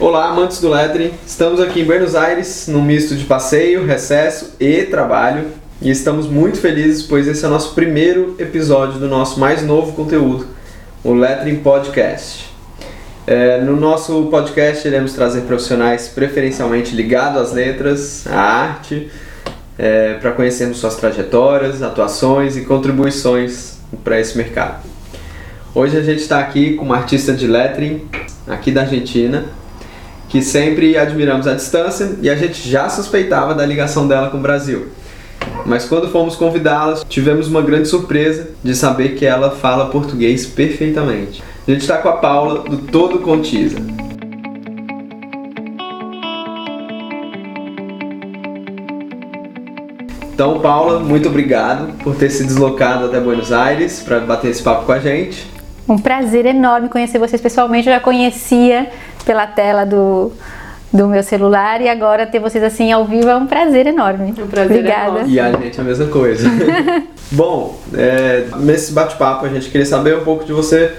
Olá, amantes do lettering. Estamos aqui em Buenos Aires, num misto de passeio, recesso e trabalho. E estamos muito felizes, pois esse é o nosso primeiro episódio do nosso mais novo conteúdo, o Lettering Podcast. É, no nosso podcast iremos trazer profissionais preferencialmente ligados às letras, à arte, é, para conhecermos suas trajetórias, atuações e contribuições para esse mercado. Hoje a gente está aqui com uma artista de lettering aqui da Argentina, que sempre admiramos à distância e a gente já suspeitava da ligação dela com o Brasil. Mas quando fomos convidá-la, tivemos uma grande surpresa de saber que ela fala português perfeitamente. A gente está com a Paula do Todo Contiza. Então, Paula, muito obrigado por ter se deslocado até Buenos Aires para bater esse papo com a gente. Um prazer enorme conhecer vocês pessoalmente. Eu já conhecia pela tela do, do meu celular e agora ter vocês assim ao vivo é um prazer enorme. Um prazer Obrigada. E a gente a mesma coisa. Bom, é, nesse bate-papo a gente queria saber um pouco de você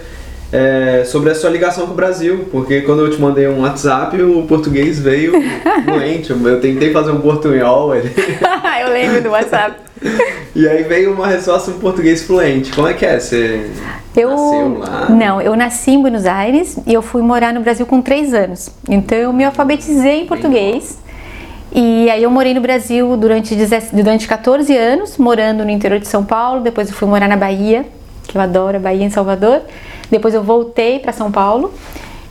é, sobre a sua ligação com o Brasil, porque quando eu te mandei um WhatsApp, o português veio fluente. Eu tentei fazer um portunhol. Ele... eu lembro do WhatsApp. E aí veio uma resposta em português fluente. Como é que é? Você eu, nasceu lá? Não, eu nasci em Buenos Aires e eu fui morar no Brasil com 3 anos. Então eu me alfabetizei em português. E aí eu morei no Brasil durante, durante 14 anos, morando no interior de São Paulo. Depois eu fui morar na Bahia, que eu adoro a Bahia em Salvador. Depois eu voltei para São Paulo.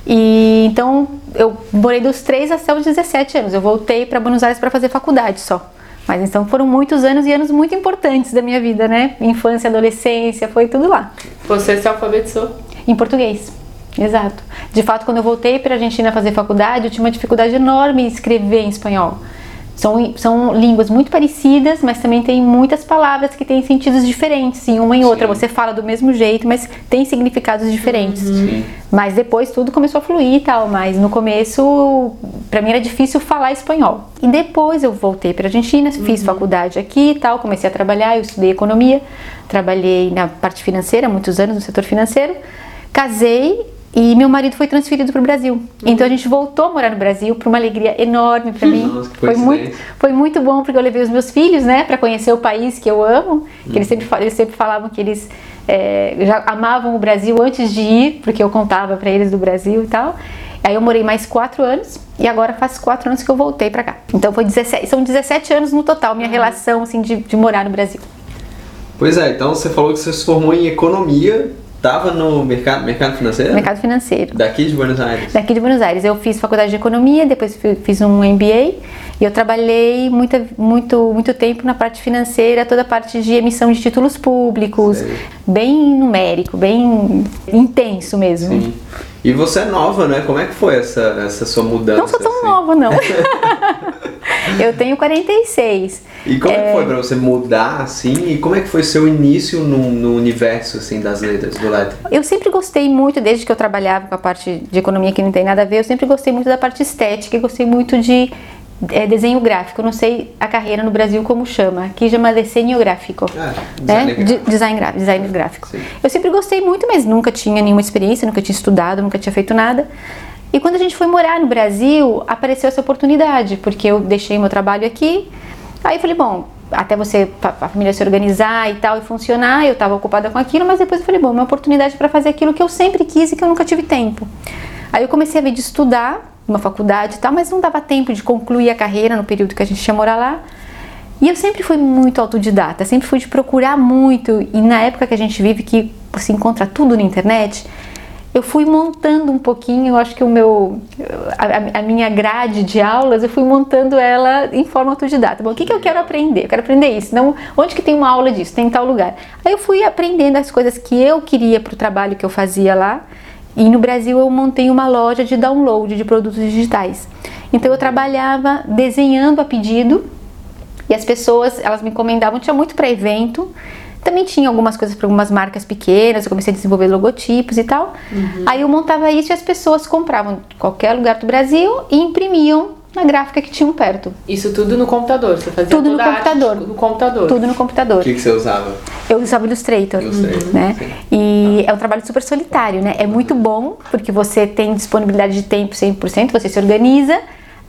E então eu morei dos 3 até os 17 anos. Eu voltei para Buenos Aires para fazer faculdade só. Mas então foram muitos anos e anos muito importantes da minha vida, né? Infância, adolescência, foi tudo lá. Você se alfabetizou? Em português. Exato. De fato, quando eu voltei para a Argentina fazer faculdade, eu tinha uma dificuldade enorme em escrever em espanhol. São, são línguas muito parecidas, mas também tem muitas palavras que têm sentidos diferentes em uma e outra. Você fala do mesmo jeito, mas tem significados diferentes. Uhum. Mas depois tudo começou a fluir e tal. Mas no começo, para mim era difícil falar espanhol. E depois eu voltei para Argentina, uhum. fiz faculdade aqui e tal, comecei a trabalhar. Eu estudei economia, trabalhei na parte financeira, muitos anos no setor financeiro. Casei e meu marido foi transferido para o Brasil. Uhum. Então a gente voltou a morar no Brasil para uma alegria enorme para mim. Nossa, foi muito, foi muito bom porque eu levei os meus filhos, né, para conhecer o país que eu amo. Uhum. Que eles sempre eles sempre falavam que eles é, já amavam o Brasil antes de ir, porque eu contava para eles do Brasil e tal. Aí eu morei mais quatro anos e agora faz quatro anos que eu voltei para cá. Então foi 17, são 17 anos no total minha uhum. relação assim de, de morar no Brasil. Pois é, então você falou que você se formou em economia Tava no mercado, mercado financeiro? Mercado financeiro. Daqui de Buenos Aires? Daqui de Buenos Aires. Eu fiz faculdade de economia, depois fiz um MBA e eu trabalhei muito, muito, muito tempo na parte financeira, toda a parte de emissão de títulos públicos, Sei. bem numérico, bem intenso mesmo. Sim. E você é nova, né? Como é que foi essa, essa sua mudança? Não sou tão assim? nova, não. eu tenho 46. E como é... que foi pra você mudar, assim? E como é que foi seu início no, no universo, assim, das letras, do letra? Eu sempre gostei muito, desde que eu trabalhava com a parte de economia que não tem nada a ver, eu sempre gostei muito da parte estética e gostei muito de é, desenho gráfico. Não sei a carreira no Brasil como chama. Aqui chama desenho gráfico. Ah, design, né? gráfico. design, design gráfico. Sim. Eu sempre gostei muito, mas nunca tinha nenhuma experiência, nunca tinha estudado, nunca tinha feito nada. E quando a gente foi morar no Brasil, apareceu essa oportunidade, porque eu deixei meu trabalho aqui. Aí eu falei, bom, até você, a família se organizar e tal e funcionar, eu estava ocupada com aquilo, mas depois eu falei, bom, uma oportunidade para fazer aquilo que eu sempre quis e que eu nunca tive tempo. Aí eu comecei a ver de estudar uma faculdade e tal, mas não dava tempo de concluir a carreira no período que a gente ia morar lá. E eu sempre fui muito autodidata, sempre fui de procurar muito. E na época que a gente vive, que se encontra tudo na internet, eu fui montando um pouquinho, eu acho que o meu, a, a, minha grade de aulas, eu fui montando ela em forma autodidata. Bom, o que, que eu quero aprender? Eu quero aprender isso. Não, onde que tem uma aula disso? Tem em tal lugar. Aí eu fui aprendendo as coisas que eu queria para o trabalho que eu fazia lá e no Brasil eu montei uma loja de download de produtos digitais. Então eu trabalhava desenhando a pedido e as pessoas, elas me encomendavam, tinha muito para evento. Também tinha algumas coisas para algumas marcas pequenas, eu comecei a desenvolver logotipos e tal. Uhum. Aí eu montava isso e as pessoas compravam em qualquer lugar do Brasil e imprimiam na gráfica que tinham perto. Isso tudo no computador? Você fazia tudo no computador. no computador? Tudo no computador. O que, que você usava? Eu usava Illustrator, Illustrator, né? sim. E é um trabalho super solitário, né? É muito bom porque você tem disponibilidade de tempo 100%, você se organiza,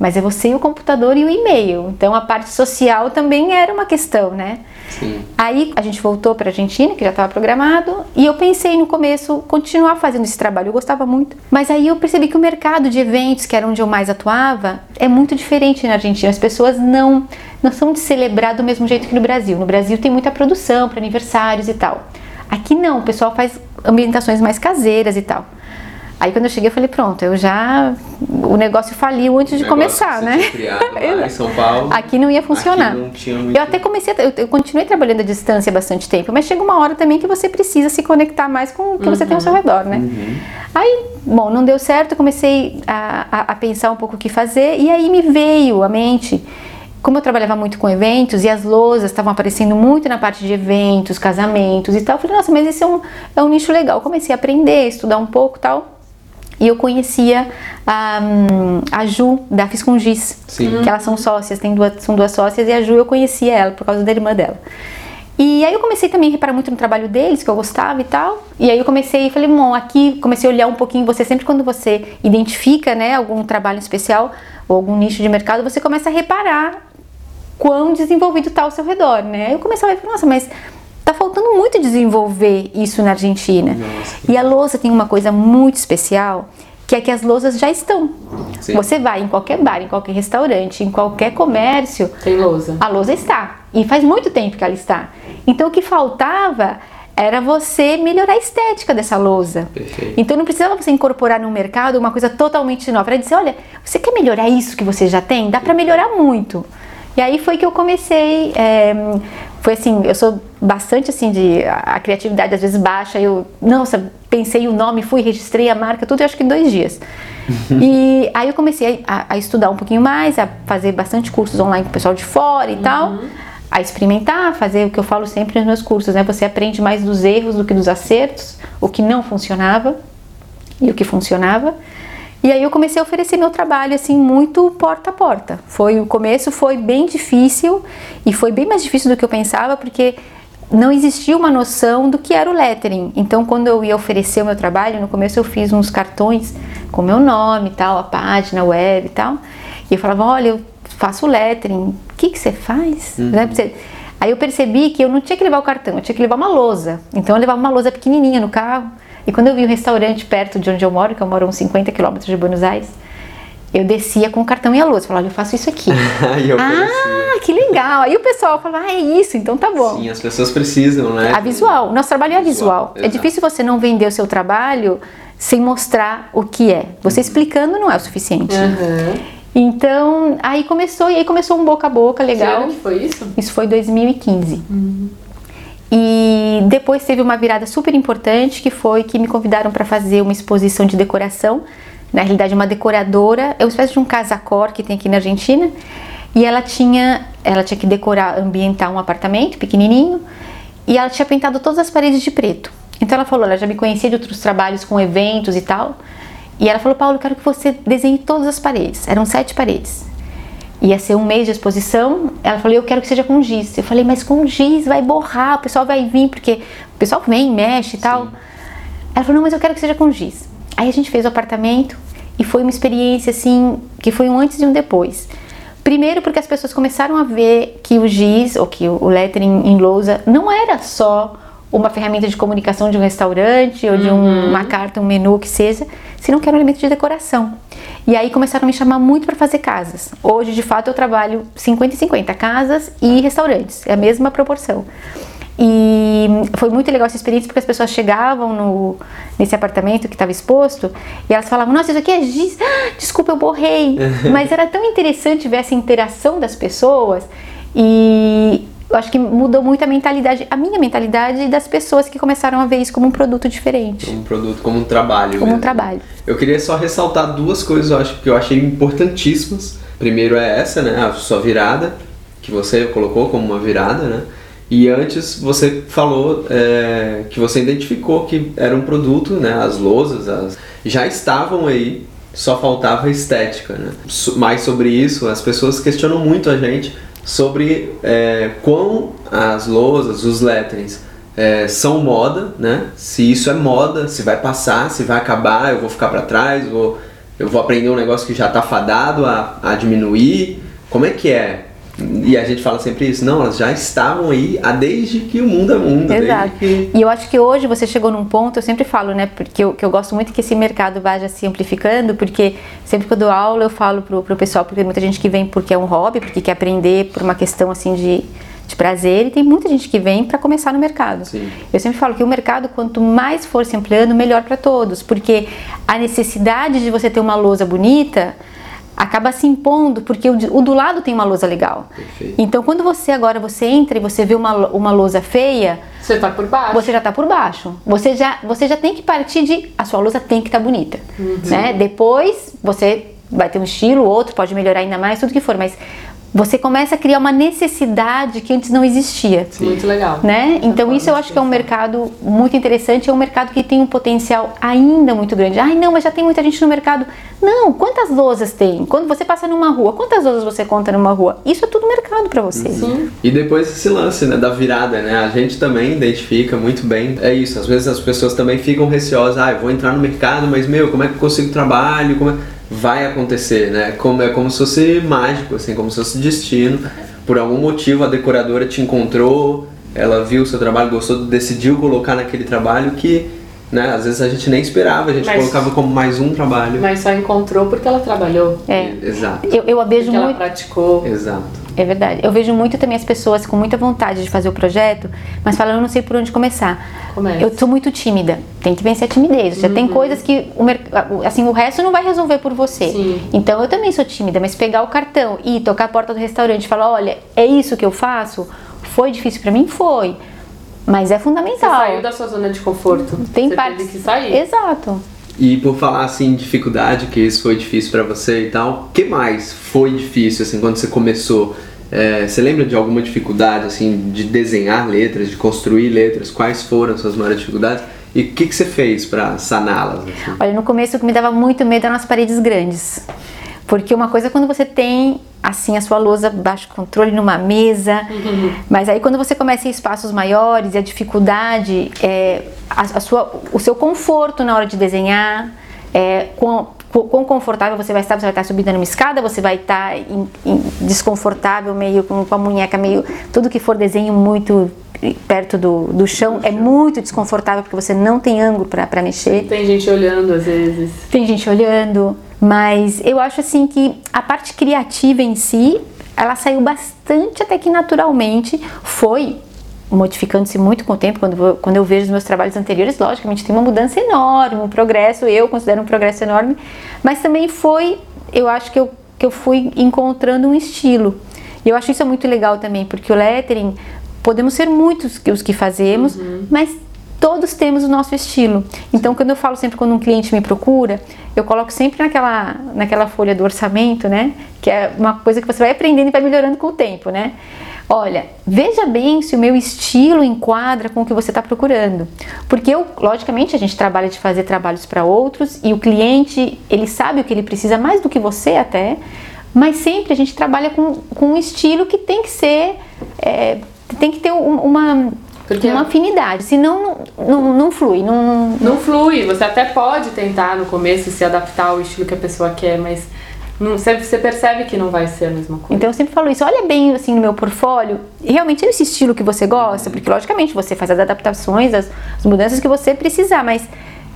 mas é você e o computador e o e-mail. Então a parte social também era uma questão, né? Sim. Aí a gente voltou para a Argentina, que já estava programado, e eu pensei no começo continuar fazendo esse trabalho, eu gostava muito. Mas aí eu percebi que o mercado de eventos, que era onde eu mais atuava, é muito diferente na Argentina. As pessoas não não são de celebrar do mesmo jeito que no Brasil. No Brasil tem muita produção para aniversários e tal. Aqui não, o pessoal faz ambientações mais caseiras e tal. Aí quando eu cheguei eu falei, pronto, eu já o negócio faliu antes de começar, né? lá em São Paulo. Aqui não ia funcionar. Não muito- Eu até comecei, a, eu, eu continuei trabalhando à distância bastante tempo, mas chega uma hora também que você precisa se conectar mais com o que você tem ao seu redor, né? Aí, bom, não deu certo, comecei a, a, a pensar um pouco o que fazer e aí me veio à mente, como eu trabalhava muito com eventos e as lousas estavam aparecendo muito na parte de eventos, casamentos e tal, eu falei, nossa, mas esse é um, é um nicho legal. Eu comecei a aprender, estudar um pouco e tal. E eu conhecia a, a Ju da Fiz com Giz, Sim. que elas são sócias, tem duas, são duas sócias, e a Ju eu conhecia ela por causa da irmã dela. E aí eu comecei também a reparar muito no trabalho deles, que eu gostava e tal. E aí eu comecei, falei, bom, aqui comecei a olhar um pouquinho você, sempre quando você identifica, né, algum trabalho especial ou algum nicho de mercado, você começa a reparar quão desenvolvido está ao seu redor, né? Eu começava a ver, nossa, mas tá faltando muito desenvolver isso na Argentina. Nossa. E a lousa tem uma coisa muito especial, que é que as lousas já estão. Sim. Você vai em qualquer bar, em qualquer restaurante, em qualquer comércio, Tem lousa. a lousa está. E faz muito tempo que ela está. Então o que faltava era você melhorar a estética dessa lousa. Perfeito. Então não precisava você incorporar no mercado uma coisa totalmente nova. Era dizer, olha, você quer melhorar isso que você já tem? Dá para melhorar muito. E aí foi que eu comecei. é, foi assim, eu sou bastante assim de a, a criatividade às vezes baixa. Eu, nossa, pensei o nome, fui, registrei a marca, tudo, eu acho que em dois dias. e aí eu comecei a, a estudar um pouquinho mais, a fazer bastante cursos online com o pessoal de fora e tal, a experimentar, fazer o que eu falo sempre nos meus cursos, né? Você aprende mais dos erros do que dos acertos, o que não funcionava e o que funcionava. E aí eu comecei a oferecer meu trabalho assim muito porta a porta. Foi o começo foi bem difícil e foi bem mais difícil do que eu pensava porque não existia uma noção do que era o lettering. Então quando eu ia oferecer o meu trabalho, no começo eu fiz uns cartões com meu nome, e tal, a página web e tal. E eu falava, olha, eu faço lettering. O que que você faz? Né, pra você- Aí eu percebi que eu não tinha que levar o cartão, eu tinha que levar uma lousa. Então eu levava uma lousa pequenininha no carro. E quando eu vi um restaurante perto de onde eu moro, que eu moro a uns 50 quilômetros de Buenos Aires, eu descia com o cartão e a lousa. Falava, olha, eu faço isso aqui. Ah, que legal. Aí o pessoal falava, ah, é isso, então tá bom. Sim, as pessoas precisam, né? A visual, nosso trabalho é a visual. Visual, É difícil você não vender o seu trabalho sem mostrar o que é. Você explicando não é o suficiente. Aham. Então, aí começou, e aí começou um boca a boca Que legal. ano que foi isso? Isso foi 2015. E depois teve uma virada super importante que foi que me convidaram para fazer uma exposição de decoração. Na realidade, uma decoradora, é uma espécie de um casacor que tem aqui na Argentina. E ela tinha, ela tinha que decorar, ambientar um apartamento pequenininho. E ela tinha pintado todas as paredes de preto. Então ela falou, ela já me conhecia de outros trabalhos com eventos e tal. E ela falou, Paulo, eu quero que você desenhe todas as paredes. Eram sete paredes ia ser um mês de exposição. Ela falou, eu quero que seja com giz. Eu falei, mas com giz vai borrar, o pessoal vai vir, porque o pessoal vem, mexe e tal. Ela falou, não, mas eu quero que seja com giz. Aí a gente fez o apartamento e foi uma experiência assim, que foi um antes e um depois. Primeiro porque as pessoas começaram a ver que o giz, ou que o lettering em lousa, não era só uma ferramenta de comunicação de um restaurante ou de um- uma carta, um menu que seja, senão que era um elemento de decoração. E aí começaram a me chamar muito para fazer casas. Hoje, de fato, eu trabalho 50 e 50, casas e restaurantes, é a mesma proporção. E foi muito legal essa experiência porque as pessoas chegavam no, nesse apartamento que estava exposto e elas falavam: Nossa, isso aqui é giz, Ah, desculpa, eu borrei. Mas era tão interessante ver essa interação das pessoas e eu acho que mudou muito a mentalidade, a minha mentalidade das pessoas que começaram a ver isso como um produto diferente, Um produto como um trabalho. como um mesmo. trabalho. Eu queria só ressaltar duas coisas eu acho, que eu achei importantíssimas. Primeiro é essa, né? A sua virada, que você colocou como uma virada, né? E antes você falou é, que você identificou que era um produto, né? As lousas as, já estavam aí, só faltava estética, né? Mais sobre isso, as pessoas questionam muito a gente sobre é, quão as lousas, os letterings, é, são moda, né? Se isso é moda, se vai passar, se vai acabar, eu vou ficar para trás, vou, eu vou aprender um negócio que já está fadado a, a diminuir. Como é que é? E a gente fala sempre isso, não, elas já estavam aí há desde que o mundo é mundo. Exato. Que... E eu acho que hoje você chegou num ponto, eu sempre falo, né, porque eu, que eu gosto muito que esse mercado vá se amplificando, porque sempre que eu dou aula eu falo pro, pro pessoal, porque tem muita gente que vem porque é um hobby, porque quer aprender por uma questão assim de, de prazer, e tem muita gente que vem para começar no mercado. Sim. Eu sempre falo que o mercado, quanto mais for se ampliando, melhor para todos, porque a necessidade de você ter uma lousa bonita acaba se impondo porque o, o, do lado tem uma lousa legal. Perfeito. Então, quando você agora você entra e você vê uma, uma lousa feia, você tá por baixo. Você já tá por baixo. Você já, você já tem que partir de a sua lousa tem que estar tá bonita, Uhum. né? Depois você vai ter um estilo, outro pode melhorar ainda mais, tudo que for, mas você começa a criar uma necessidade que antes não existia. Muito legal. Né? Então isso eu acho que é um mercado muito interessante, é um mercado que tem um potencial ainda muito grande. Ai, não, mas já tem muita gente no mercado. Não, quantas lousas tem? Quando você passa numa rua, quantas lousas você conta numa rua? Isso é tudo mercado para você. Sim. E depois esse lance, né, da virada, né? A gente também identifica muito bem. É isso, às vezes as pessoas também ficam receosas, ah, eu vou entrar no mercado, mas meu, como é que eu consigo trabalho? Como é... Vai acontecer, né? Como, é como se fosse mágico, assim, como se fosse destino. Por algum motivo a decoradora te encontrou, ela viu o seu trabalho, gostou, decidiu colocar naquele trabalho que, né, às vezes a gente nem esperava, a gente Mas- colocava como mais um trabalho. Mas só encontrou porque ela trabalhou. É. Exato, Eu, eu a vejo Porque ela muito. praticou. exato. É verdade. Eu vejo muito também as pessoas com muita vontade de fazer o projeto, mas falam, eu não sei por onde começar. Comece. Eu sou muito tímida. Tem que vencer a timidez. Já Uhum. tem coisas que o, merc- assim, o resto não vai resolver por você. Sim. Então eu também sou tímida, mas pegar o cartão e tocar a porta do restaurante e falar, olha, é isso que eu faço, foi difícil pra mim? Foi. Mas é Você fundamental. saiu da sua zona de conforto. Tem você partes. teve que sair. Exato. E por falar assim, dificuldade, que isso foi difícil pra você e tal, que mais foi difícil assim quando você começou? É, você lembra de alguma dificuldade assim de desenhar letras, de construir letras? Quais foram as suas maiores dificuldades? E o que, que você fez pra saná-las? assim? Olha, no começo o que me dava muito medo eram as paredes grandes. Porque uma coisa é quando você tem assim a sua lousa baixo controle numa mesa, mas aí quando você começa em espaços maiores e a dificuldade é a, a sua, o seu conforto na hora de desenhar, é, quão, quão confortável você vai estar, você vai estar subindo numa escada, você vai estar em- em- desconfortável, meio com, com a munheca meio. Tudo que for desenho muito perto do, do chão é muito desconfortável porque você não tem ângulo para mexer. Tem gente olhando às vezes. Tem gente olhando, mas eu acho assim que a parte criativa em si, ela saiu bastante até que naturalmente, foi modificando-se muito com o tempo, quando, eu- quando eu vejo os meus trabalhos anteriores, logicamente tem uma mudança enorme, um progresso, eu considero um progresso enorme, mas também foi, eu acho que eu, que eu fui encontrando um estilo. E eu acho isso muito legal também, porque o lettering, podemos ser muitos que- os que fazemos, mas todos temos o nosso estilo. Então, quando eu falo sempre quando um cliente me procura, eu coloco sempre naquela, naquela folha do orçamento, né? Que é uma coisa que você vai aprendendo e vai melhorando com o tempo, né? Olha, veja bem se o meu estilo enquadra com o que você está procurando. Porque eu, logicamente, a gente trabalha de fazer trabalhos para outros e o cliente, ele sabe o que ele precisa mais do que você até, mas sempre a gente trabalha com, com um estilo que tem que ser, é, tem que ter um- uma, Porque- uma afinidade, senão não, não, não flui, não, Não flui, você até pode tentar no começo se adaptar ao estilo que a pessoa quer, mas não, você, percebe que não vai ser a mesma coisa. Então eu sempre falo isso, olha bem assim no meu portfólio, realmente é esse estilo que você gosta, porque logicamente você faz as adaptações, as, as mudanças que você precisar, mas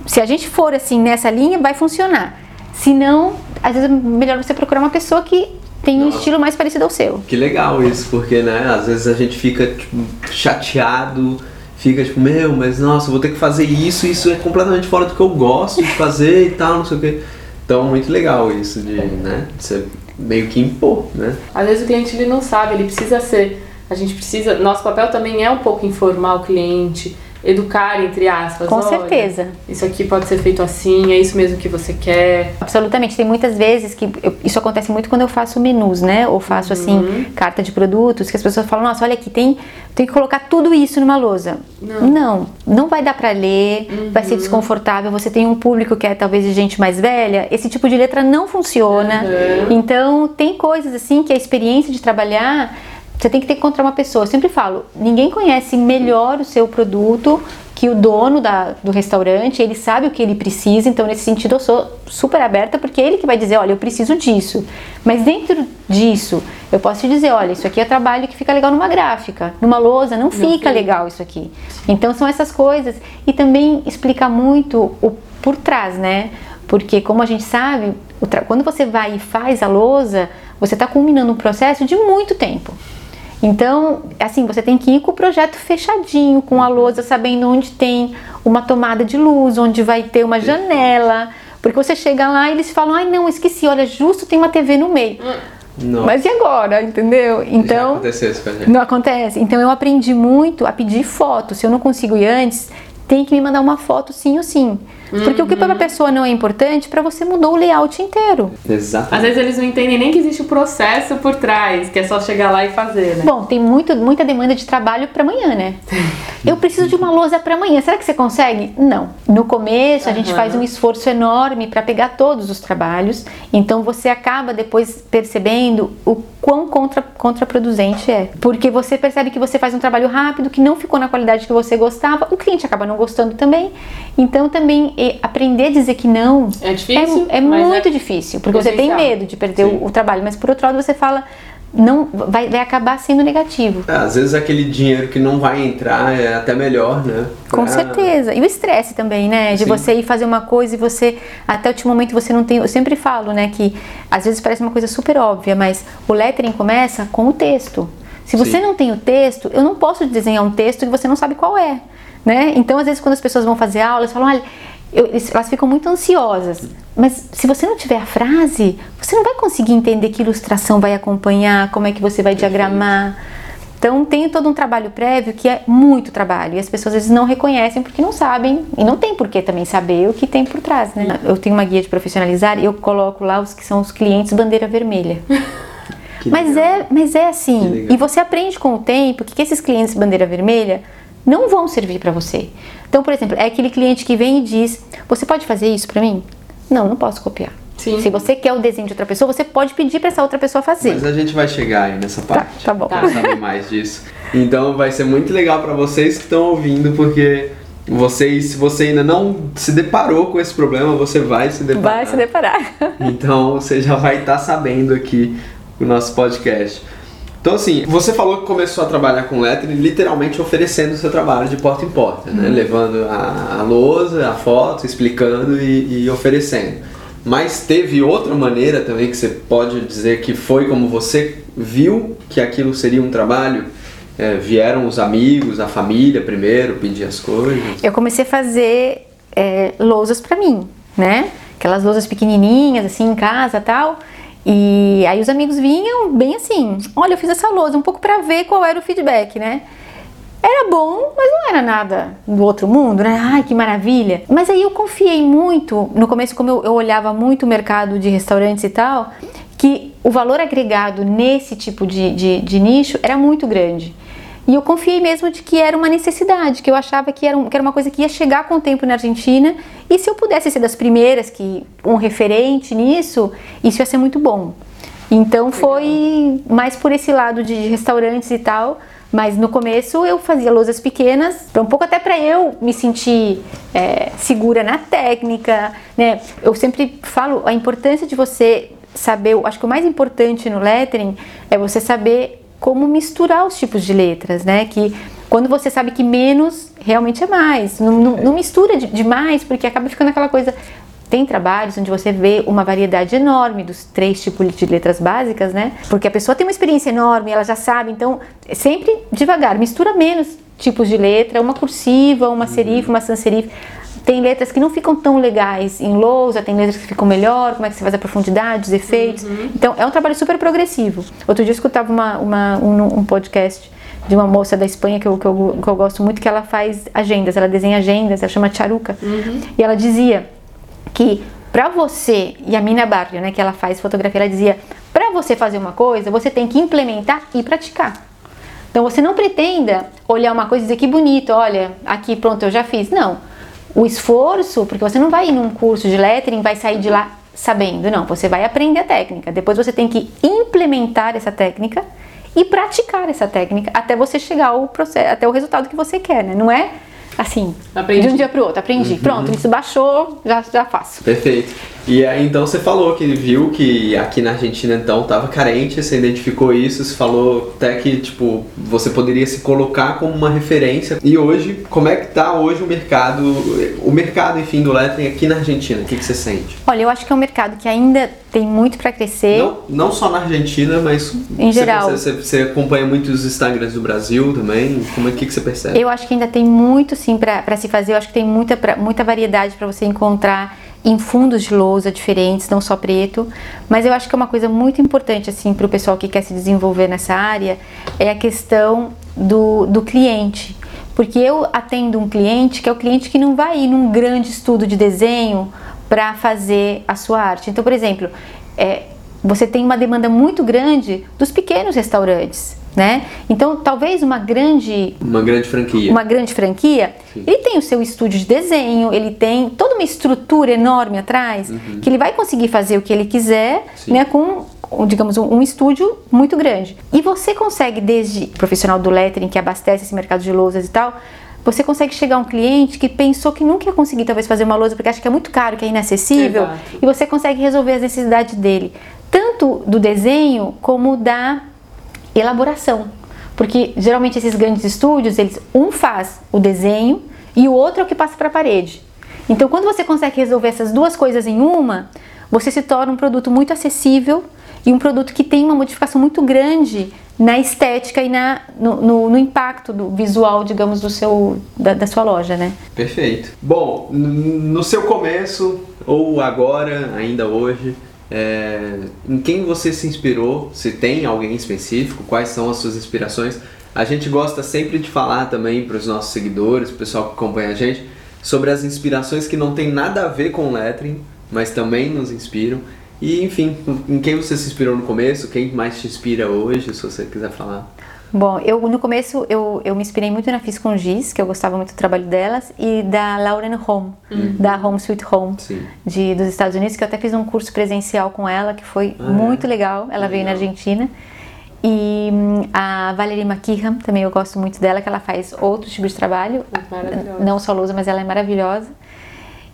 se a gente for assim nessa linha, vai funcionar. Se não, às vezes é melhor você procurar uma pessoa que tem um estilo mais parecido ao seu. Que legal isso, porque né, às vezes a gente fica tipo, chateado, fica tipo, meu, mas nossa, eu vou ter que fazer isso, isso é completamente fora do que eu gosto de fazer e tal, não sei o quê. Então, muito legal isso de, né, de você meio que impor, né? Às vezes o cliente ele não sabe, ele precisa ser. A gente precisa. Nosso papel também é um pouco informar o cliente, educar, entre aspas. Com certeza. Isso aqui pode ser feito assim, é isso mesmo que você quer. Absolutamente. Tem muitas vezes que eu- isso acontece muito quando eu faço menus, né? Ou faço assim carta de produtos que as pessoas falam: "Nossa, olha aqui, tem tem que colocar tudo isso numa lousa". Não. não, não vai dar pra ler, vai ser desconfortável. Você tem um público que é talvez de gente mais velha, esse tipo de letra não funciona. Uhum. Então, tem coisas assim que a experiência de trabalhar você tem que ter que encontrar uma pessoa. Eu sempre falo, ninguém conhece melhor o seu produto que o dono da, do restaurante, ele sabe o que ele precisa, então nesse sentido eu sou super aberta porque é ele que vai dizer, olha, eu preciso disso. Mas dentro disso, eu posso te dizer, olha, isso aqui é trabalho que fica legal numa gráfica, numa lousa, não fica legal isso aqui. Então são essas coisas e também explica muito o por trás, né? Porque como a gente sabe, quando você vai e faz a lousa, você está culminando um processo de muito tempo. Então, assim, você tem que ir com o projeto fechadinho, com a lousa, sabendo onde tem uma tomada de luz, onde vai ter uma janela. Porque você chega lá e eles falam, ai não, esqueci, olha, justo tem uma TV no meio. Nossa. Mas e agora, entendeu? Então, Já aconteceu isso com a gente. Não acontece. Então eu aprendi muito a pedir foto. Se eu não consigo ir antes, tem que me mandar uma foto sim ou sim. Porque uhum. o que para a pessoa não é importante, para você mudou o layout inteiro. Exato. Às vezes eles não entendem nem que existe o processo por trás, que é só chegar lá e fazer, né? Bom, tem muito, muita demanda de trabalho para amanhã, né? Eu preciso de uma lousa para amanhã. Será que você consegue? Não. No começo, a uhum. gente faz um esforço enorme para pegar todos os trabalhos. Então você acaba depois percebendo o quão contra, contraproducente é. Porque você percebe que você faz um trabalho rápido, que não ficou na qualidade que você gostava, o cliente acaba não gostando também. Então também aprender a dizer que não é difícil. É, é muito é difícil, porque você tem medo de perder o, o, trabalho, mas por outro lado você fala não vai, vai acabar sendo negativo. É, às vezes aquele dinheiro que não vai entrar é até melhor, né? Pra... Com certeza. E o estresse também, né? De Sim. você ir fazer uma coisa e você até o último momento você não tem. Eu sempre falo, né, que às vezes parece uma coisa super óbvia, mas o lettering começa com o texto. Se você Sim. não tem o texto, eu não posso desenhar um texto que você não sabe qual é. Né? Então, às vezes, quando as pessoas vão fazer aula, eles falam: olha, eu, elas ficam muito ansiosas. Mas se você não tiver a frase, você não vai conseguir entender que ilustração vai acompanhar, como é que você vai diagramar. Então tem todo um trabalho prévio que é muito trabalho e as pessoas às vezes não reconhecem porque não sabem e não tem por que também saber o que tem por trás, né? Eu tenho uma guia de profissionalizar e eu coloco lá os que são os clientes bandeira vermelha. mas é, mas é assim. E você aprende com o tempo que esses clientes bandeira vermelha não vão servir para você. Então, por exemplo, é aquele cliente que vem e diz: Você pode fazer isso para mim? Não, não posso copiar. Sim. Se você quer o desenho de outra pessoa, você pode pedir para essa outra pessoa fazer. Mas a gente vai chegar aí nessa tá, parte. Tá, tá bom. Pra saber mais disso. Então vai ser muito legal para vocês que estão ouvindo, porque vocês, se você ainda não se deparou com esse problema, você vai se deparar. Vai se deparar. Então você já vai estar tá sabendo aqui o nosso podcast. Então, assim, você falou que começou a trabalhar com lettering literalmente oferecendo o seu trabalho de porta em porta, né? Uhum. Levando a, a lousa, a foto, explicando e, e oferecendo. Mas teve outra maneira também que você pode dizer que foi como você viu que aquilo seria um trabalho? É, vieram os amigos, a família primeiro pedir as coisas? Eu comecei a fazer é, lousas para mim, né? Aquelas lousas pequenininhas assim em casa tal. E aí os amigos vinham bem assim: olha, eu fiz essa lousa, um pouco para ver qual era o feedback, né? Era bom, mas não era nada do outro mundo, né? Ai, que maravilha. Mas aí eu confiei muito, no começo, como eu, eu olhava muito o mercado de restaurantes e tal, que o valor agregado nesse tipo de, de, de nicho era muito grande. E eu confiei mesmo de que era uma necessidade, que eu achava que era, um, que era uma coisa que ia chegar com o tempo na Argentina. E se eu pudesse ser das primeiras, que um referente nisso, isso ia ser muito bom. Então foi mais por esse lado de restaurantes e tal. Mas no começo eu fazia lousas pequenas, um pouco até para eu me sentir é, segura na técnica, né? Eu sempre falo a importância de você saber, acho que o mais importante no lettering é você saber como misturar os tipos de letras, né? Que quando você sabe que menos realmente é mais. Não, não, não mistura de, demais, porque acaba ficando aquela coisa. Tem trabalhos onde você vê uma variedade enorme dos três tipos de letras básicas, né? Porque a pessoa tem uma experiência enorme, ela já sabe, então sempre devagar, mistura menos tipos de letra, uma cursiva, uma serifa, uma sans serif. Tem letras que não ficam tão legais em lousa, tem letras que ficam melhor, como é que você faz a profundidade, os efeitos. Uhum. Então é um trabalho super progressivo. Outro dia eu escutava uma, uma um, um, podcast de uma moça da Espanha que eu, que, eu, que eu gosto muito, que ela faz agendas, ela desenha agendas, ela chama Charuca. Uhum. E ela dizia que para você, e a Mina Barrio, né, que ela faz fotografia, ela dizia: para você fazer uma coisa, você tem que implementar e praticar. Então você não pretenda olhar uma coisa e dizer que bonito, olha, aqui pronto, eu já fiz. Não o esforço, porque você não vai ir num curso de lettering, vai sair de lá sabendo, não, você vai aprender a técnica. Depois você tem que implementar essa técnica e praticar essa técnica até você chegar ao processo, até o resultado que você quer, né? Não é assim, Aprendi. de um dia para o outro, aprendi. Uhum. Pronto, isso baixou, já, já faço. Perfeito. E aí então você falou que viu que aqui na Argentina então tava carente, você identificou isso, você falou até que tipo você poderia se colocar como uma referência. E hoje, como é que tá hoje o mercado, o mercado enfim do lettering aqui na Argentina? O que, que você sente? Olha, eu acho que é um mercado que ainda tem muito para crescer. Não, não só na Argentina, mas Em você, geral. Você, você acompanha muitos Instagrams do Brasil também. Como é que, que você percebe? Eu acho que ainda tem muito sim para se fazer. Eu acho que tem muita, pra- muita variedade para você encontrar em fundos de lousa diferentes, não só preto. Mas eu acho que é uma coisa muito importante assim para o pessoal que quer se desenvolver nessa área é a questão do, do cliente. Porque eu atendo um cliente que é o cliente que não vai ir num grande estudo de desenho para fazer a sua arte. Então, por exemplo, é, você tem uma demanda muito grande dos pequenos restaurantes, né? Então, talvez uma grande Uma grande franquia. uma grande franquia, Sim. ele tem o seu estúdio de desenho, ele tem toda uma estrutura enorme atrás, que ele vai conseguir fazer o que ele quiser, Uhum. Sim. né, com, um, digamos, um, um estúdio muito grande. E você consegue, desde profissional do lettering, que abastece esse mercado de lousas e tal, você consegue chegar a um cliente que pensou que nunca ia conseguir talvez fazer uma lousa porque acha que é muito caro, que é inacessível, Exato. e você consegue resolver as necessidades dele, tanto do desenho como da elaboração. Porque geralmente esses grandes estúdios, eles um faz o desenho e o outro é o que passa para a parede. Então, quando você consegue resolver essas duas coisas em uma, você se torna um produto muito acessível e um produto que tem uma modificação muito grande na estética e na, no, no- no impacto do visual, digamos, do seu, da, da sua loja, né? Perfeito. Bom, no seu começo, ou agora, ainda hoje, é, em quem você se inspirou? Se tem alguém específico? Quais são as suas inspirações? A gente gosta sempre de falar também para os nossos seguidores, pro pessoal que acompanha a gente, sobre as inspirações que não tem nada a ver com lettering, mas também nos inspiram. E enfim, em quem você se inspirou no começo? Quem mais te inspira hoje, se você quiser falar? Bom, eu no começo eu, eu me inspirei muito na Fiz com Giz, que eu gostava muito do trabalho delas, e da Lauren Home, da Home Sweet Home, de, dos Estados Unidos, que eu até fiz um curso presencial com ela, que foi Ah, é? muito legal. Ela veio na Legal. Argentina. E hum, a Valerie McKeeham, também eu gosto muito dela, que ela faz outros tipos de trabalho. Não só lousa, mas ela é maravilhosa.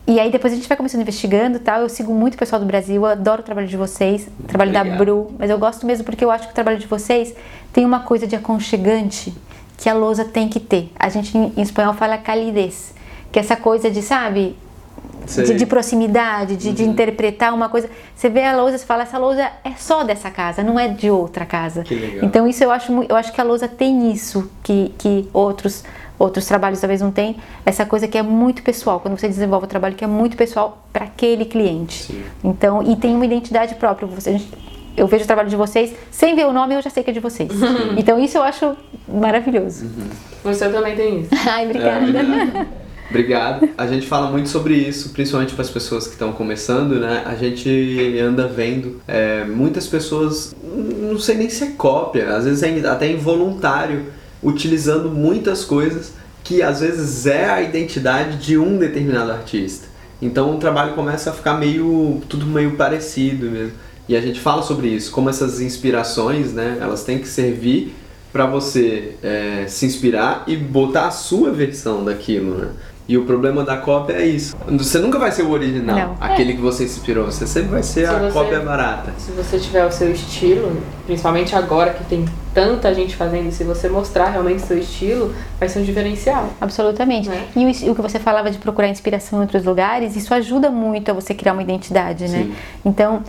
E aí depois a gente vai começando investigando e tal. Eu sigo muito o pessoal do Brasil, eu adoro o trabalho de vocês, o trabalho da Obrigado. Bru, mas eu gosto mesmo porque eu acho que o trabalho de vocês tem uma coisa de aconchegante que a lousa tem que ter. A gente em espanhol fala calidez, que é essa coisa de, sabe, de, de proximidade, de, de interpretar uma coisa. Você vê a lousa e fala, essa lousa é só dessa casa, não é de outra casa. Então isso eu acho, eu acho que a lousa tem isso que, que outros outros trabalhos talvez não tem, essa coisa que é muito pessoal, quando você desenvolve um trabalho que é muito pessoal para aquele cliente. Sim. Então, e tem uma identidade própria. Você, eu vejo o trabalho de vocês, sem ver o nome eu já sei que é de vocês. Então isso eu acho maravilhoso. Você também tem isso. Ai, obrigada. É, Obrigado. A gente fala muito sobre isso, principalmente para as pessoas que estão começando, né? A gente anda vendo é, muitas pessoas, não sei nem se é cópia, às vezes é até involuntário, utilizando muitas coisas que às vezes é a identidade de um determinado artista. Então o trabalho começa a ficar meio tudo meio parecido mesmo. E a gente fala sobre isso, como essas inspirações, né? Elas têm que servir para você é, se inspirar e botar a sua versão daquilo, né? E o problema da cópia é isso. Você nunca vai ser o original, Não. aquele que você se inspirou. Você sempre vai ser Se a você- cópia barata. Se você tiver o seu estilo, principalmente agora que tem tanta gente fazendo, se você mostrar realmente seu estilo, vai ser um diferencial. Absolutamente. Né? E o, o que você falava de procurar inspiração em outros lugares, isso ajuda muito a você criar uma identidade, né? Sim. Então,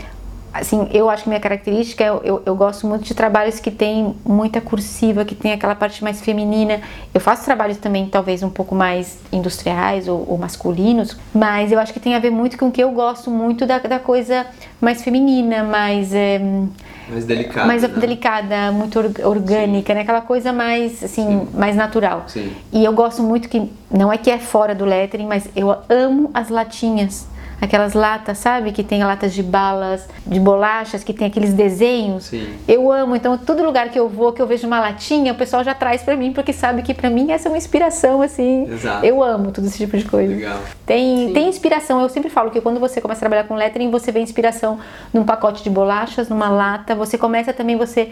assim, eu acho que minha característica, é eu, eu, gosto muito de trabalhos que tem muita cursiva, que tem aquela parte mais feminina. Eu faço trabalhos também, talvez, um pouco mais industriais ou, ou masculinos, mas eu acho que tem a ver muito com o que eu gosto muito da, da coisa mais feminina, mais... eh, Mais delicado. mais né? delicada, muito org- orgânica, né? Aquela coisa mais assim, Sim. mais natural. Sim. E eu gosto muito que não é que é fora do lettering, mas eu amo as latinhas. Aquelas latas, sabe? Que tem latas de balas, de bolachas, que tem aqueles desenhos. Sim. Eu amo, então todo lugar que eu vou, que eu vejo uma latinha, o pessoal já traz pra mim, porque sabe que pra mim essa é uma inspiração, assim. Exato. Eu amo todo esse tipo de coisa. Legal. Tem, Sim. tem inspiração. Eu sempre falo que quando você começa a trabalhar com lettering, você vê inspiração num pacote de bolachas, numa lata. Você começa também, você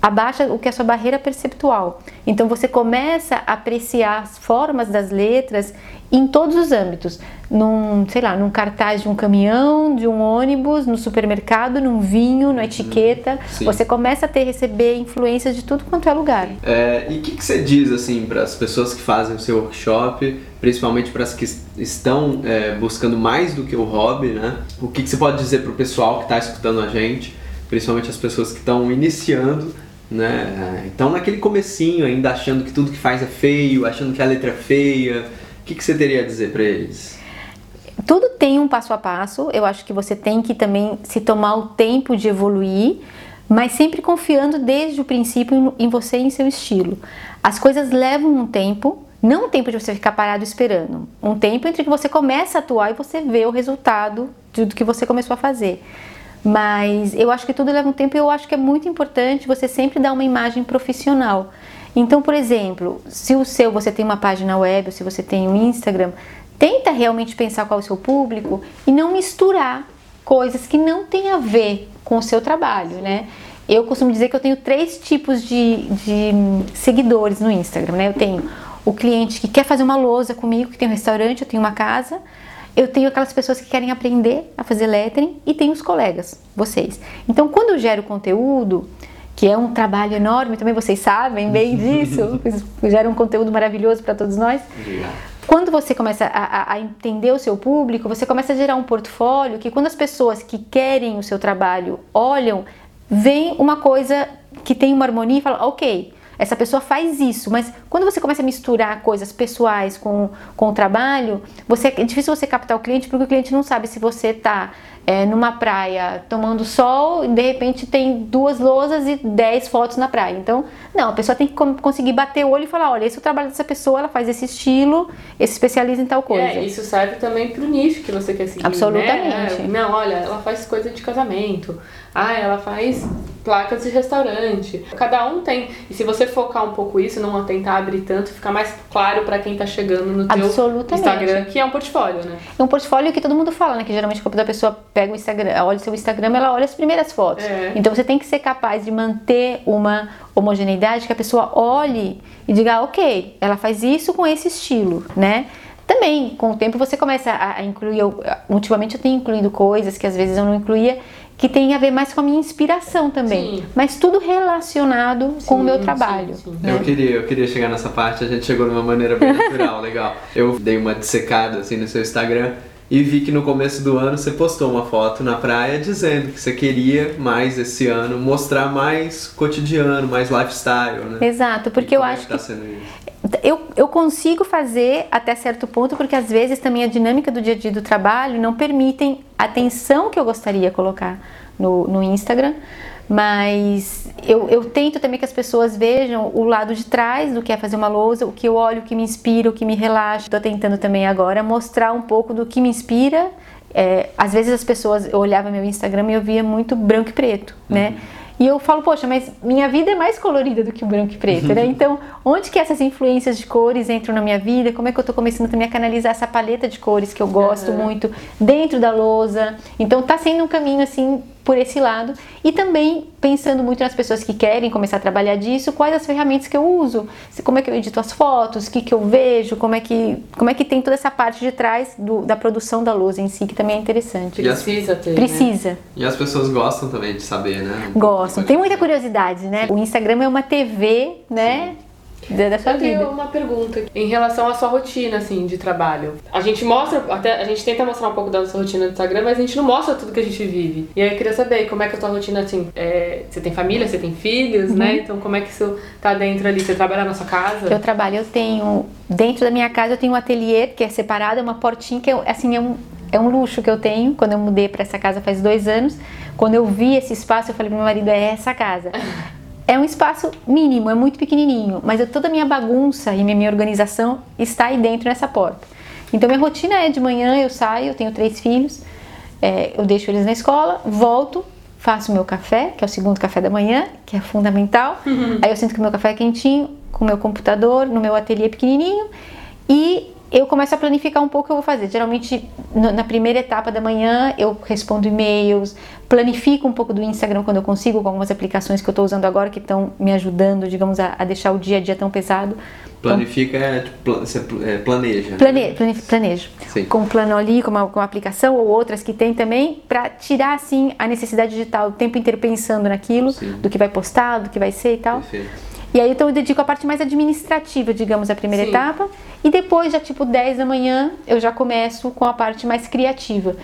abaixa o que é a sua barreira perceptual. Então você começa a apreciar as formas das letras em todos os âmbitos, num, sei lá, num cartaz de um caminhão, de um ônibus, no supermercado, num vinho, na etiqueta. Sim. Você começa a ter receber influências de tudo quanto é lugar. É, e o que, que, você diz assim para as pessoas que fazem o seu workshop, principalmente para as que estão é, buscando mais do que o hobby, né? O que, que você pode dizer para o pessoal que está escutando a gente, principalmente as pessoas que estão iniciando né? Então naquele comecinho ainda achando que tudo que faz é feio, achando que a letra é feia, o que, que você teria a dizer para eles? Tudo tem um passo a passo. Eu acho que você tem que também se tomar o tempo de evoluir, mas sempre confiando desde o princípio em você e em seu estilo. As coisas levam um tempo, não um tempo de você ficar parado esperando, um tempo entre que você começa a atuar e você vê o resultado do que você começou a fazer. Mas eu acho que tudo leva um tempo e eu acho que é muito importante você sempre dar uma imagem profissional. Então, por exemplo, se o seu você tem uma página web, ou se você tem um Instagram, tenta realmente pensar qual é o seu público e não misturar coisas que não têm a ver com o seu trabalho, né? Eu costumo dizer que eu tenho três tipos de, de seguidores no Instagram, né? Eu tenho o cliente que quer fazer uma lousa comigo, que tem um restaurante, eu tenho uma casa. Eu tenho aquelas pessoas que querem aprender a fazer lettering e tenho os colegas, vocês. Então, quando eu gero conteúdo, que é um trabalho enorme, também vocês sabem bem disso, gera um conteúdo maravilhoso para todos nós. Quando você começa a, a, entender o seu público, você começa a gerar um portfólio que quando as pessoas que querem o seu trabalho olham, vem uma coisa que tem uma harmonia e fala, ok, essa pessoa faz isso, mas quando você começa a misturar coisas pessoais com, com o trabalho, você, é difícil você captar o cliente porque o cliente não sabe se você está é, numa praia tomando sol e de repente tem duas lousas e dez fotos na praia. Então, não, a pessoa tem que conseguir bater o olho e falar: olha, esse é o trabalho dessa pessoa, ela faz esse estilo, esse especializa em tal coisa. É, isso serve também para o nicho que você quer seguir. Né? Absolutamente. Né? Não, olha, ela faz coisa de casamento. Ah, ela faz placas de restaurante. Cada um tem. E se você focar um pouco isso, não tentar abrir tanto, fica mais claro para quem tá chegando no teu Instagram, que é um portfólio, né? É um portfólio que todo mundo fala, né? Que geralmente quando a pessoa pega o Instagram, olha o seu Instagram, ela olha as primeiras fotos. É. Então você tem que ser capaz de manter uma homogeneidade que a pessoa olhe e diga, ah, ok, ela faz isso com esse estilo, né? Também, com o tempo, você começa a, incluir. Eu, ultimamente eu tenho incluído coisas que às vezes eu não incluía, que tem a ver mais com a minha inspiração também. Sim. Mas tudo relacionado sim, com o meu trabalho. Sim, né? Eu, queria, eu queria chegar nessa parte, a gente chegou de uma maneira bem natural, legal. Eu dei uma dissecada assim no seu Instagram e vi que no começo do ano você postou uma foto na praia dizendo que você queria mais esse ano mostrar mais cotidiano, mais lifestyle, né? Exato, porque eu é acho que, tá que eu, eu consigo fazer até certo ponto, porque às vezes também a dinâmica do dia a dia do trabalho não permitem a atenção que eu gostaria de colocar no, no Instagram. Mas eu, eu tento também que as pessoas vejam o lado de trás do que é fazer uma lousa, o que eu olho, o que me inspira, o que me relaxa. Estou tentando também agora mostrar um pouco do que me inspira. É, às vezes as pessoas, eu olhava meu Instagram e eu via muito branco e preto, né? Uhum. E eu falo, poxa, mas minha vida é mais colorida do que o branco e preto, né? Então, onde que essas influências de cores entram na minha vida? Como é que eu tô começando também a canalizar essa paleta de cores que eu gosto uhum. muito dentro da lousa? Então, tá sendo um caminho assim por esse lado e também pensando muito nas pessoas que querem começar a trabalhar disso, quais as ferramentas que eu uso, como é que eu edito as fotos, o que, que eu vejo, como é que, como é que tem toda essa parte de trás do, da produção da luz em si, que também é interessante. Precisa ter. Precisa. Né? E as pessoas gostam também de saber, né? Gostam. Tem muita curiosidade, né? O Instagram é uma TV, né? Sim da sua eu vida. tenho uma pergunta em relação à sua rotina, assim, de trabalho. A gente mostra, até a gente tenta mostrar um pouco da nossa rotina no Instagram, mas a gente não mostra tudo que a gente vive. E aí eu queria saber como é que a tua rotina, assim, é, você tem família, você tem filhos, né? uhum. né? Então como é que isso tá dentro ali? Você trabalha na sua casa? Eu trabalho, eu tenho, dentro da minha casa eu tenho um ateliê que é separado, é uma portinha que, é, assim, é um, é um luxo que eu tenho quando eu mudei para essa casa faz dois anos. Quando eu vi esse espaço, eu falei pro meu marido: é essa casa. É um espaço mínimo, é muito pequenininho, mas toda a minha bagunça e minha, minha organização está aí dentro nessa porta. Então minha rotina é de manhã eu saio, eu tenho três filhos, é, eu deixo eles na escola, volto, faço meu café, que é o segundo café da manhã, que é fundamental. Uhum. Aí eu sinto que meu café é quentinho, com o meu computador, no meu ateliê pequenininho, eu começo a planificar um pouco o que eu vou fazer. Geralmente, no, na primeira etapa da manhã, eu respondo e-mails, planifico um pouco do Instagram quando eu consigo, com algumas aplicações que eu estou usando agora que estão me ajudando, digamos, a, a, deixar o dia a dia tão pesado. Planifica, então, é, tipo, você é, planeja. Plane, plane, planejo. Sim. Com o plano ali, com uma, com uma aplicação ou outras que tem também, para tirar, assim, a necessidade digital, o tempo inteiro pensando naquilo, Sim. do que vai postar, do que vai ser e tal. Perfeito. E aí então eu dedico a parte mais administrativa, digamos, a primeira Sim. etapa. E depois, já tipo 10 da manhã, eu já começo com a parte mais criativa.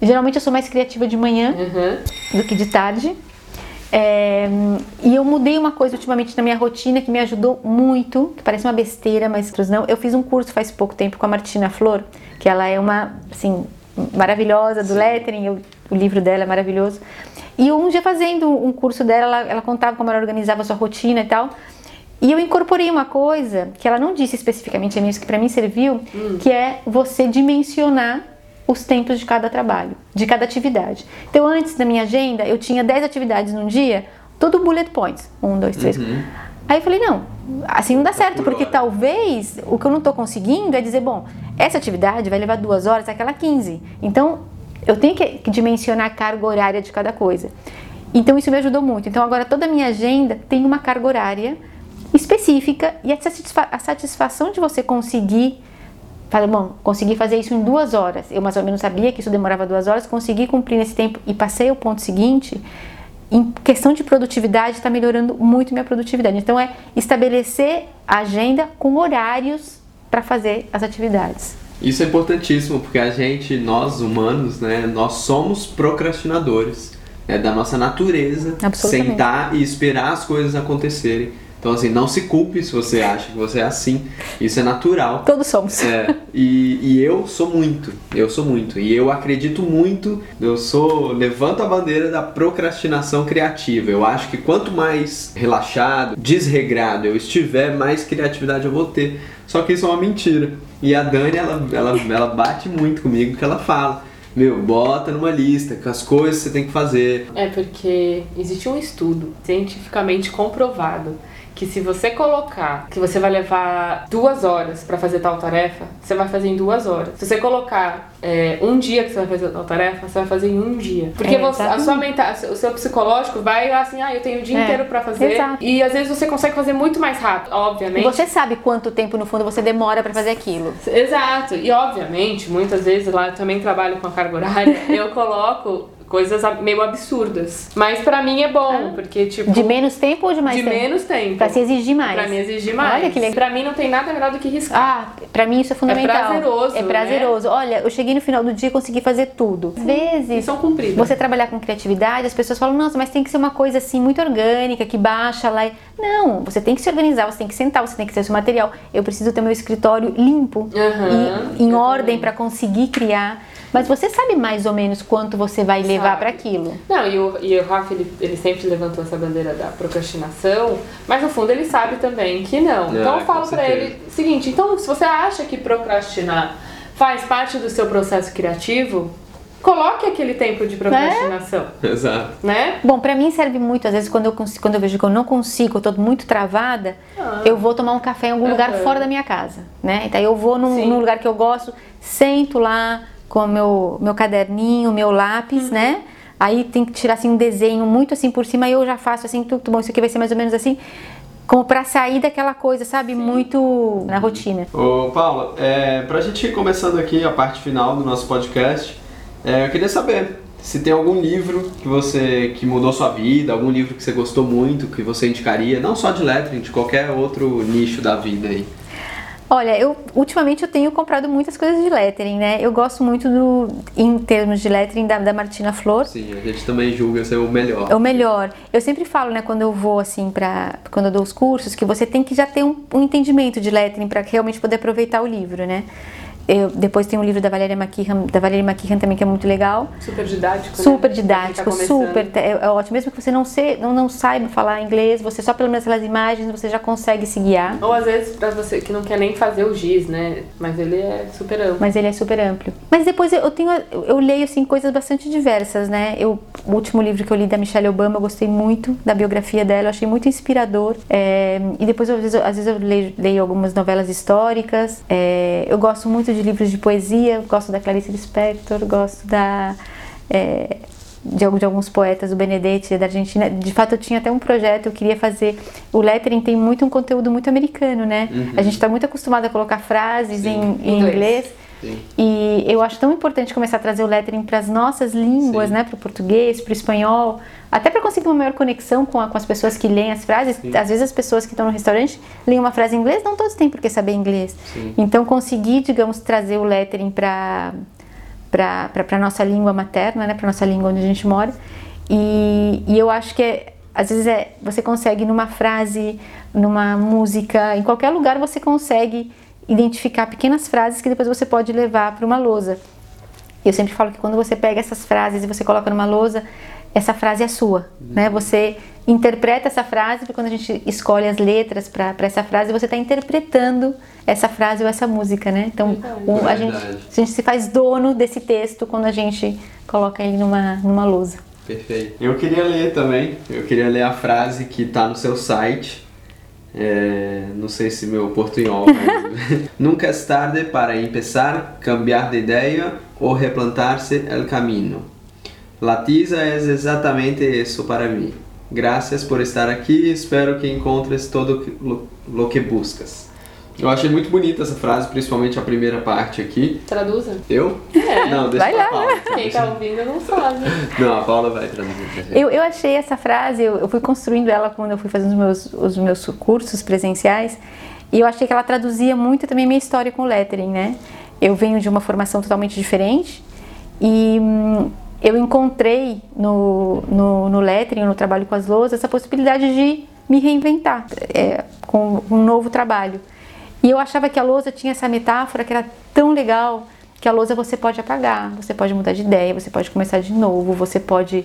Geralmente eu sou mais criativa de manhã uhum. do que de tarde. É, e eu mudei uma coisa ultimamente na minha rotina que me ajudou muito, que parece uma besteira, mas não. Eu fiz um curso faz pouco tempo com a Martina Flor, que ela é uma, assim, maravilhosa do lettering, eu, o livro dela é maravilhoso. E um dia fazendo um curso dela, ela, ela contava como ela organizava a sua rotina e tal. E eu incorporei uma coisa que ela não disse especificamente a mim, que para mim serviu, hum. que é você dimensionar os tempos de cada trabalho, de cada atividade. Então, antes da minha agenda, eu tinha 10 atividades num dia, tudo bullet points. Um, dois, três. Uhum. Aí eu falei, não, assim não dá certo, porque talvez o que eu não estou conseguindo é dizer, bom, essa atividade vai levar duas horas, aquela 15. Então, eu tenho que dimensionar a carga horária de cada coisa. Então isso me ajudou muito. Então agora toda a minha agenda tem uma carga horária específica e a, satisfa a satisfação de você conseguir Falei, bom, consegui fazer isso em duas horas. Eu mais ou menos sabia que isso demorava duas horas, consegui cumprir nesse tempo e passei ao ponto seguinte. Em questão de produtividade, está melhorando muito minha produtividade. Então, é estabelecer a agenda com horários para fazer as atividades. Isso é importantíssimo, porque a gente, nós humanos, né, nós somos procrastinadores. É da nossa natureza sentar e esperar as coisas acontecerem. Então, assim, não se culpe se você acha que você é assim. Isso é natural. Todos somos. É, e, e eu sou muito. Eu sou muito. E eu acredito muito. Eu sou. Levanto a bandeira da procrastinação criativa. Eu acho que quanto mais relaxado, desregrado eu estiver, mais criatividade eu vou ter. Só que isso é uma mentira. E a Dani, ela, ela, ela bate muito comigo que ela fala meu, bota numa lista com as coisas que você tem que fazer. É porque existe um estudo cientificamente comprovado que se você colocar que você vai levar duas horas para fazer tal tarefa, você vai fazer em duas horas. Se você colocar é, um dia que você vai fazer tal tarefa, você vai fazer em um dia. Porque é, você, a sua mental, o seu psicológico vai assim, ah, eu tenho o dia é, inteiro para fazer. Exato. E às vezes você consegue fazer muito mais rápido, obviamente. E você sabe quanto tempo no fundo você demora para fazer aquilo. Exato. E obviamente, muitas vezes lá eu também trabalho com a carga horária, eu coloco coisas meio absurdas. Mas para mim é bom, ah. porque tipo. De menos tempo ou de mais de tempo? De menos tempo. Pra se exigir mais. Pra me exigir mais. Olha que legal. Pra mim não tem nada melhor do que riscar. Ah, pra mim isso é fundamental. É prazeroso. É prazeroso. Né? Olha, eu cheguei no final do dia e consegui fazer tudo. Às vezes. E são cumpridas. Você trabalhar com criatividade, as pessoas falam, nossa, mas tem que ser uma coisa assim muito orgânica, que baixa lá. Não, você tem que se organizar, você tem que sentar, você tem que ter seu material. Eu preciso ter meu escritório limpo uhum, e em ordem para conseguir criar. Mas você sabe mais ou menos quanto você vai levar para aquilo. Não, e o, e o Rafa, ele, ele sempre levantou essa bandeira da procrastinação, mas no fundo ele sabe também que não. não então eu falo para ele, seguinte, então se você acha que procrastinar faz parte do seu processo criativo, coloque aquele tempo de procrastinação. É? Exato. Né? Bom, para mim serve muito, às vezes quando eu, consigo, quando eu vejo que eu não consigo, eu tô muito travada, ah. eu vou tomar um café em algum uhum. lugar fora da minha casa, né? Então eu vou num, num lugar que eu gosto, sento lá, com meu, meu caderninho, meu lápis, uhum. né? Aí tem que tirar assim um desenho muito assim por cima, e eu já faço assim, tudo bom, isso aqui vai ser mais ou menos assim, como para sair daquela coisa, sabe? Sim. Muito na rotina. Ô, Paula, é, pra gente ir começando aqui a parte final do nosso podcast, é, eu queria saber se tem algum livro que você que mudou sua vida, algum livro que você gostou muito, que você indicaria, não só de lettering, de qualquer outro nicho da vida aí. Olha, eu ultimamente eu tenho comprado muitas coisas de lettering, né? Eu gosto muito do, em termos de lettering da, da Martina Flor. Sim, a gente também julga ser o melhor. É o melhor. Eu sempre falo, né, quando eu vou assim para quando eu dou os cursos, que você tem que já ter um, um entendimento de lettering para realmente poder aproveitar o livro, né? Eu, depois tem um livro da Valéria McKeehan, da Valéria McKeehan também que é muito legal. Super didático. Super né? didático, tá super é, é ótimo. Mesmo que você não, se, não, não saiba falar inglês, você só pelo menos pelas imagens você já consegue se guiar. Ou às vezes pra você que não quer nem fazer o giz, né? Mas ele é super amplo. Mas ele é super amplo. Mas depois eu tenho, eu leio assim coisas bastante diversas, né? Eu, o último livro que eu li da Michelle Obama, eu gostei muito da biografia dela, eu achei muito inspirador. É, e depois eu, às vezes, eu- às vezes eu leio, leio algumas novelas históricas. É, eu gosto muito de livros de poesia, gosto da Clarice Lispector, gosto da é, de, de alguns poetas, do Benedetti, da Argentina. De fato, eu tinha até um projeto, eu queria fazer. O lettering tem muito um conteúdo muito americano, né? A gente está muito acostumado a colocar frases em, em Inglês. inglês. Sim. E eu acho tão importante começar a trazer o lettering para as nossas línguas, Sim. né? Para o português, para o espanhol, até para conseguir uma maior conexão com, a- com as pessoas que leem as frases. Às vezes as pessoas que estão no restaurante leem uma frase em inglês, não todos têm por que saber inglês. Sim. Então conseguir, digamos, trazer o lettering para para a nossa língua materna, né? Para nossa língua onde a gente mora. E, e eu acho que é, às vezes é, você consegue numa frase, numa música, em qualquer lugar você consegue identificar pequenas frases que depois você pode levar para uma lousa. Eu sempre falo que quando você pega essas frases e você coloca numa lousa, essa frase é sua, né? Você interpreta essa frase, porque quando a gente escolhe as letras para essa frase, você está interpretando essa frase ou essa música, né? Então, o- a, gente, Verdade. a gente se faz dono desse texto quando a gente coloca ele numa, numa lousa. Perfeito. Eu queria ler também. Eu queria ler a frase que tá no seu site. É, não sei se meu portunhol. mas- Nunca es tarde para empezar, cambiar de ideia ou replantar-se el camino. La tiza es exatamente isso para mim. Gracias por estar aqui. Espero que encontres todo lo, lo que buscas. Eu achei muito bonita essa frase, principalmente a primeira parte aqui. Traduza. Eu? Não, deixa Vai lá. Paula. Quem tá ouvindo não sabe. Não, a Paula vai traduzir pra gente. Eu, eu achei essa frase, eu, eu fui construindo ela quando eu fui fazendo os meus, os meus cursos presenciais, e eu achei que ela traduzia muito também a minha história com o lettering, né? Eu venho de uma formação totalmente diferente e hum, eu encontrei no, no, no lettering, no trabalho com as lousas, essa possibilidade de me reinventar é, com um novo trabalho. E eu achava que a lousa tinha essa metáfora que era tão legal que a lousa você pode apagar, você pode mudar de ideia, você pode começar de novo, você pode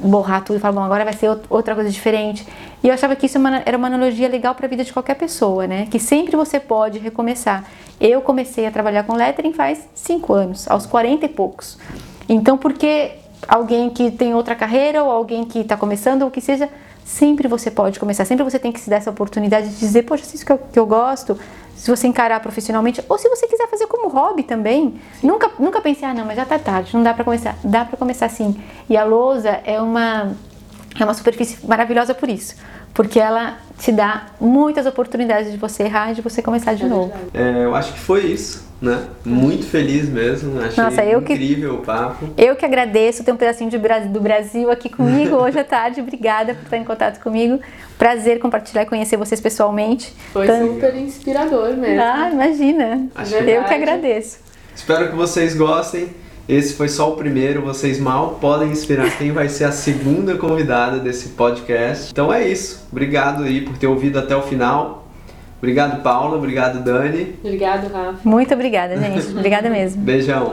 borrar tudo e falar, bom, agora vai ser out- outra coisa diferente. E eu achava que isso é era uma analogia legal para a vida de qualquer pessoa, né? Que sempre você pode recomeçar. Eu comecei a trabalhar com lettering faz cinco anos, aos 40 e poucos. Então, por que alguém que tem outra carreira ou alguém que está começando ou que seja, sempre você pode começar, sempre você tem que se dar essa oportunidade de dizer, poxa, isso que eu, que eu gosto, se você encarar profissionalmente, ou se você quiser fazer como hobby também. Nunca, nunca pensei, ah, não, mas já tá tarde, não dá para começar. Dá para começar sim. E a lousa é uma, é uma superfície maravilhosa por isso, porque ela te dá muitas oportunidades de você errar e de você começar de É novo. É, eu acho que foi isso, né? Muito feliz mesmo. Achei Nossa, eu que- incrível o papo. Eu que agradeço ter um pedacinho de do Brasil aqui comigo hoje à tarde. Obrigada por estar em contato comigo. Prazer compartilhar e conhecer vocês pessoalmente. Foi Tanto- super inspirador mesmo. Ah, imagina. Acho Eu Verdade. que agradeço. Espero que vocês gostem. Esse foi só o primeiro. Vocês mal podem esperar quem vai ser a segunda convidada desse podcast. Então é isso. Obrigado aí por ter ouvido até o final. Obrigado, Paula. Obrigado, Dani. Obrigado, Rafa. Muito obrigada, gente. Obrigada mesmo. Beijão.